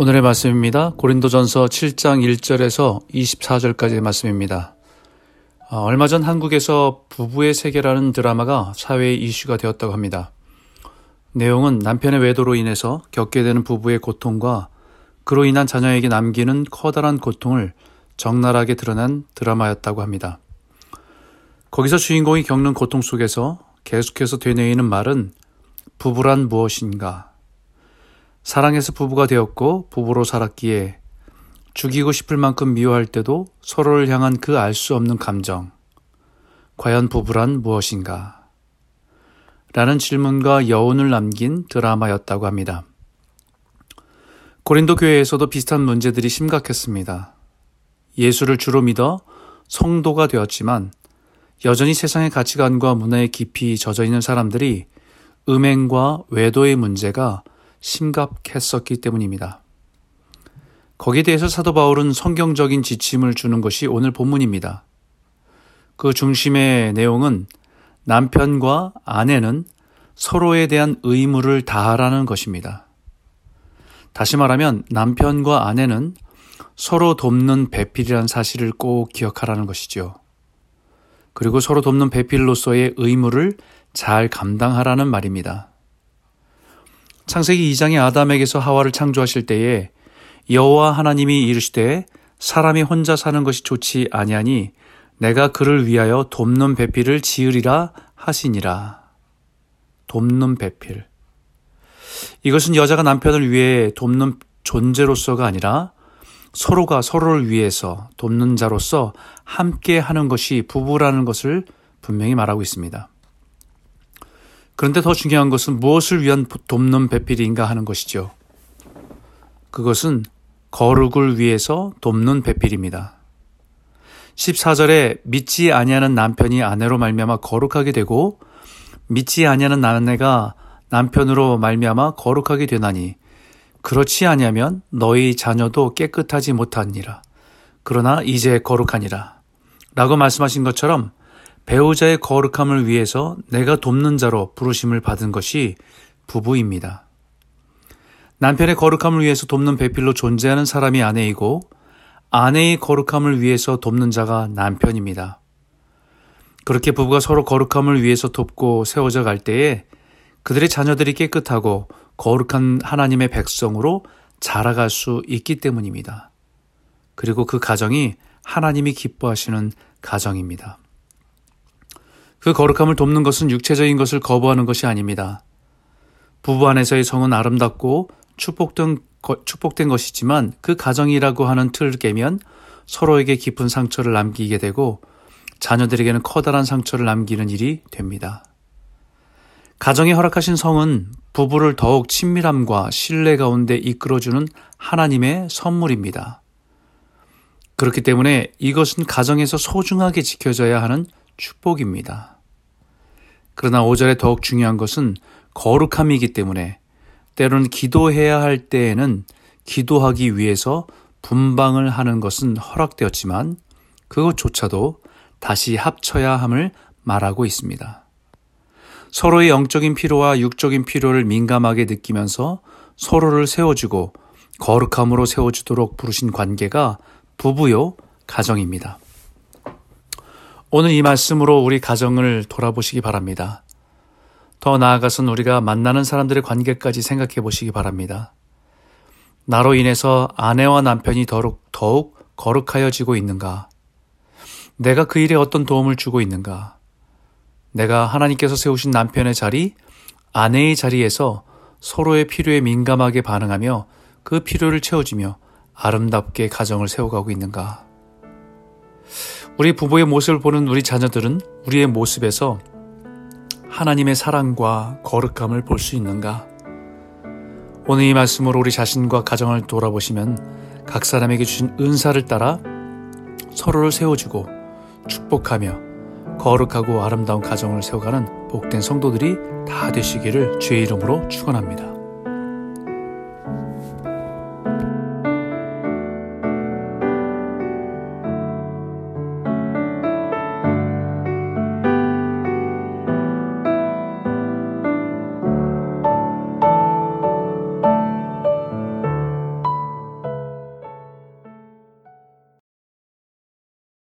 오늘의 말씀입니다. 고린도전서 7장 1절에서 24절까지의 말씀입니다. 어, 얼마 전 한국에서 부부의 세계라는 드라마가 사회의 이슈가 되었다고 합니다. 내용은 남편의 외도로 인해서 겪게 되는 부부의 고통과 그로 인한 자녀에게 남기는 커다란 고통을 적나라하게 드러난 드라마였다고 합니다. 거기서 주인공이 겪는 고통 속에서 계속해서 되뇌이는 말은 부부란 무엇인가 사랑해서 부부가 되었고 부부로 살았기에 죽이고 싶을 만큼 미워할 때도 서로를 향한 그 알 수 없는 감정. 과연 부부란 무엇인가? 라는 질문과 여운을 남긴 드라마였다고 합니다. 고린도 교회에서도 비슷한 문제들이 심각했습니다. 예수를 주로 믿어 성도가 되었지만 여전히 세상의 가치관과 문화에 깊이 젖어 있는 사람들이 음행과 외도의 문제가 심각했었기 때문입니다. 거기에 대해서 사도 바울은 성경적인 지침을 주는 것이 오늘 본문입니다. 그 중심의 내용은 남편과 아내는 서로에 대한 의무를 다하라는 것입니다. 다시 말하면 남편과 아내는 서로 돕는 배필이라는 사실을 꼭 기억하라는 것이죠. 그리고 서로 돕는 배필로서의 의무를 잘 감당하라는 말입니다. 창세기 2장의 아담에게서 하와를 창조하실 때에 여호와 하나님이 이르시되 사람이 혼자 사는 것이 좋지 아니하니 내가 그를 위하여 돕는 배필을 지으리라 하시니라. 돕는 배필. 이것은 여자가 남편을 위해 돕는 존재로서가 아니라 서로가 서로를 위해서 돕는 자로서 함께 하는 것이 부부라는 것을 분명히 말하고 있습니다. 그런데 더 중요한 것은 무엇을 위한 돕는 배필인가 하는 것이죠. 그것은 거룩을 위해서 돕는 배필입니다. 14절에 믿지 아니하는 남편이 아내로 말미암아 거룩하게 되고 믿지 아니하는 아내가 남편으로 말미암아 거룩하게 되나니 그렇지 아니하면 너희 자녀도 깨끗하지 못하니라. 그러나 이제 거룩하니라. 라고 말씀하신 것처럼 배우자의 거룩함을 위해서 내가 돕는 자로 부르심을 받은 것이 부부입니다. 남편의 거룩함을 위해서 돕는 배필로 존재하는 사람이 아내이고 아내의 거룩함을 위해서 돕는 자가 남편입니다. 그렇게 부부가 서로 거룩함을 위해서 돕고 세워져 갈 때에 그들의 자녀들이 깨끗하고 거룩한 하나님의 백성으로 자라갈 수 있기 때문입니다. 그리고 그 가정이 하나님이 기뻐하시는 가정입니다. 그 거룩함을 돕는 것은 육체적인 것을 거부하는 것이 아닙니다. 부부 안에서의 성은 아름답고 축복된, 축복된 것이지만 그 가정이라고 하는 틀을 깨면 서로에게 깊은 상처를 남기게 되고 자녀들에게는 커다란 상처를 남기는 일이 됩니다. 가정에 허락하신 성은 부부를 더욱 친밀함과 신뢰 가운데 이끌어주는 하나님의 선물입니다. 그렇기 때문에 이것은 가정에서 소중하게 지켜져야 하는 축복입니다. 그러나 5절에 더욱 중요한 것은 거룩함이기 때문에 때로는 기도해야 할 때에는 기도하기 위해서 분방을 하는 것은 허락되었지만 그것조차도 다시 합쳐야 함을 말하고 있습니다. 서로의 영적인 필요와 육적인 필요를 민감하게 느끼면서 서로를 세워주고 거룩함으로 세워주도록 부르신 관계가 부부요 가정입니다. 오늘 이 말씀으로 우리 가정을 돌아보시기 바랍니다. 더 나아가서는 우리가 만나는 사람들의 관계까지 생각해 보시기 바랍니다. 나로 인해서 아내와 남편이 더욱, 더욱 거룩하여지고 있는가? 내가 그 일에 어떤 도움을 주고 있는가? 내가 하나님께서 세우신 남편의 자리, 아내의 자리에서 서로의 필요에 민감하게 반응하며 그 필요를 채워주며 아름답게 가정을 세워가고 있는가? 우리 부부의 모습을 보는 우리 자녀들은 우리의 모습에서 하나님의 사랑과 거룩함을 볼 수 있는가? 오늘 이 말씀으로 우리 자신과 가정을 돌아보시면 각 사람에게 주신 은사를 따라 서로를 세워주고 축복하며 거룩하고 아름다운 가정을 세워가는 복된 성도들이 다 되시기를 주의 이름으로 축원합니다.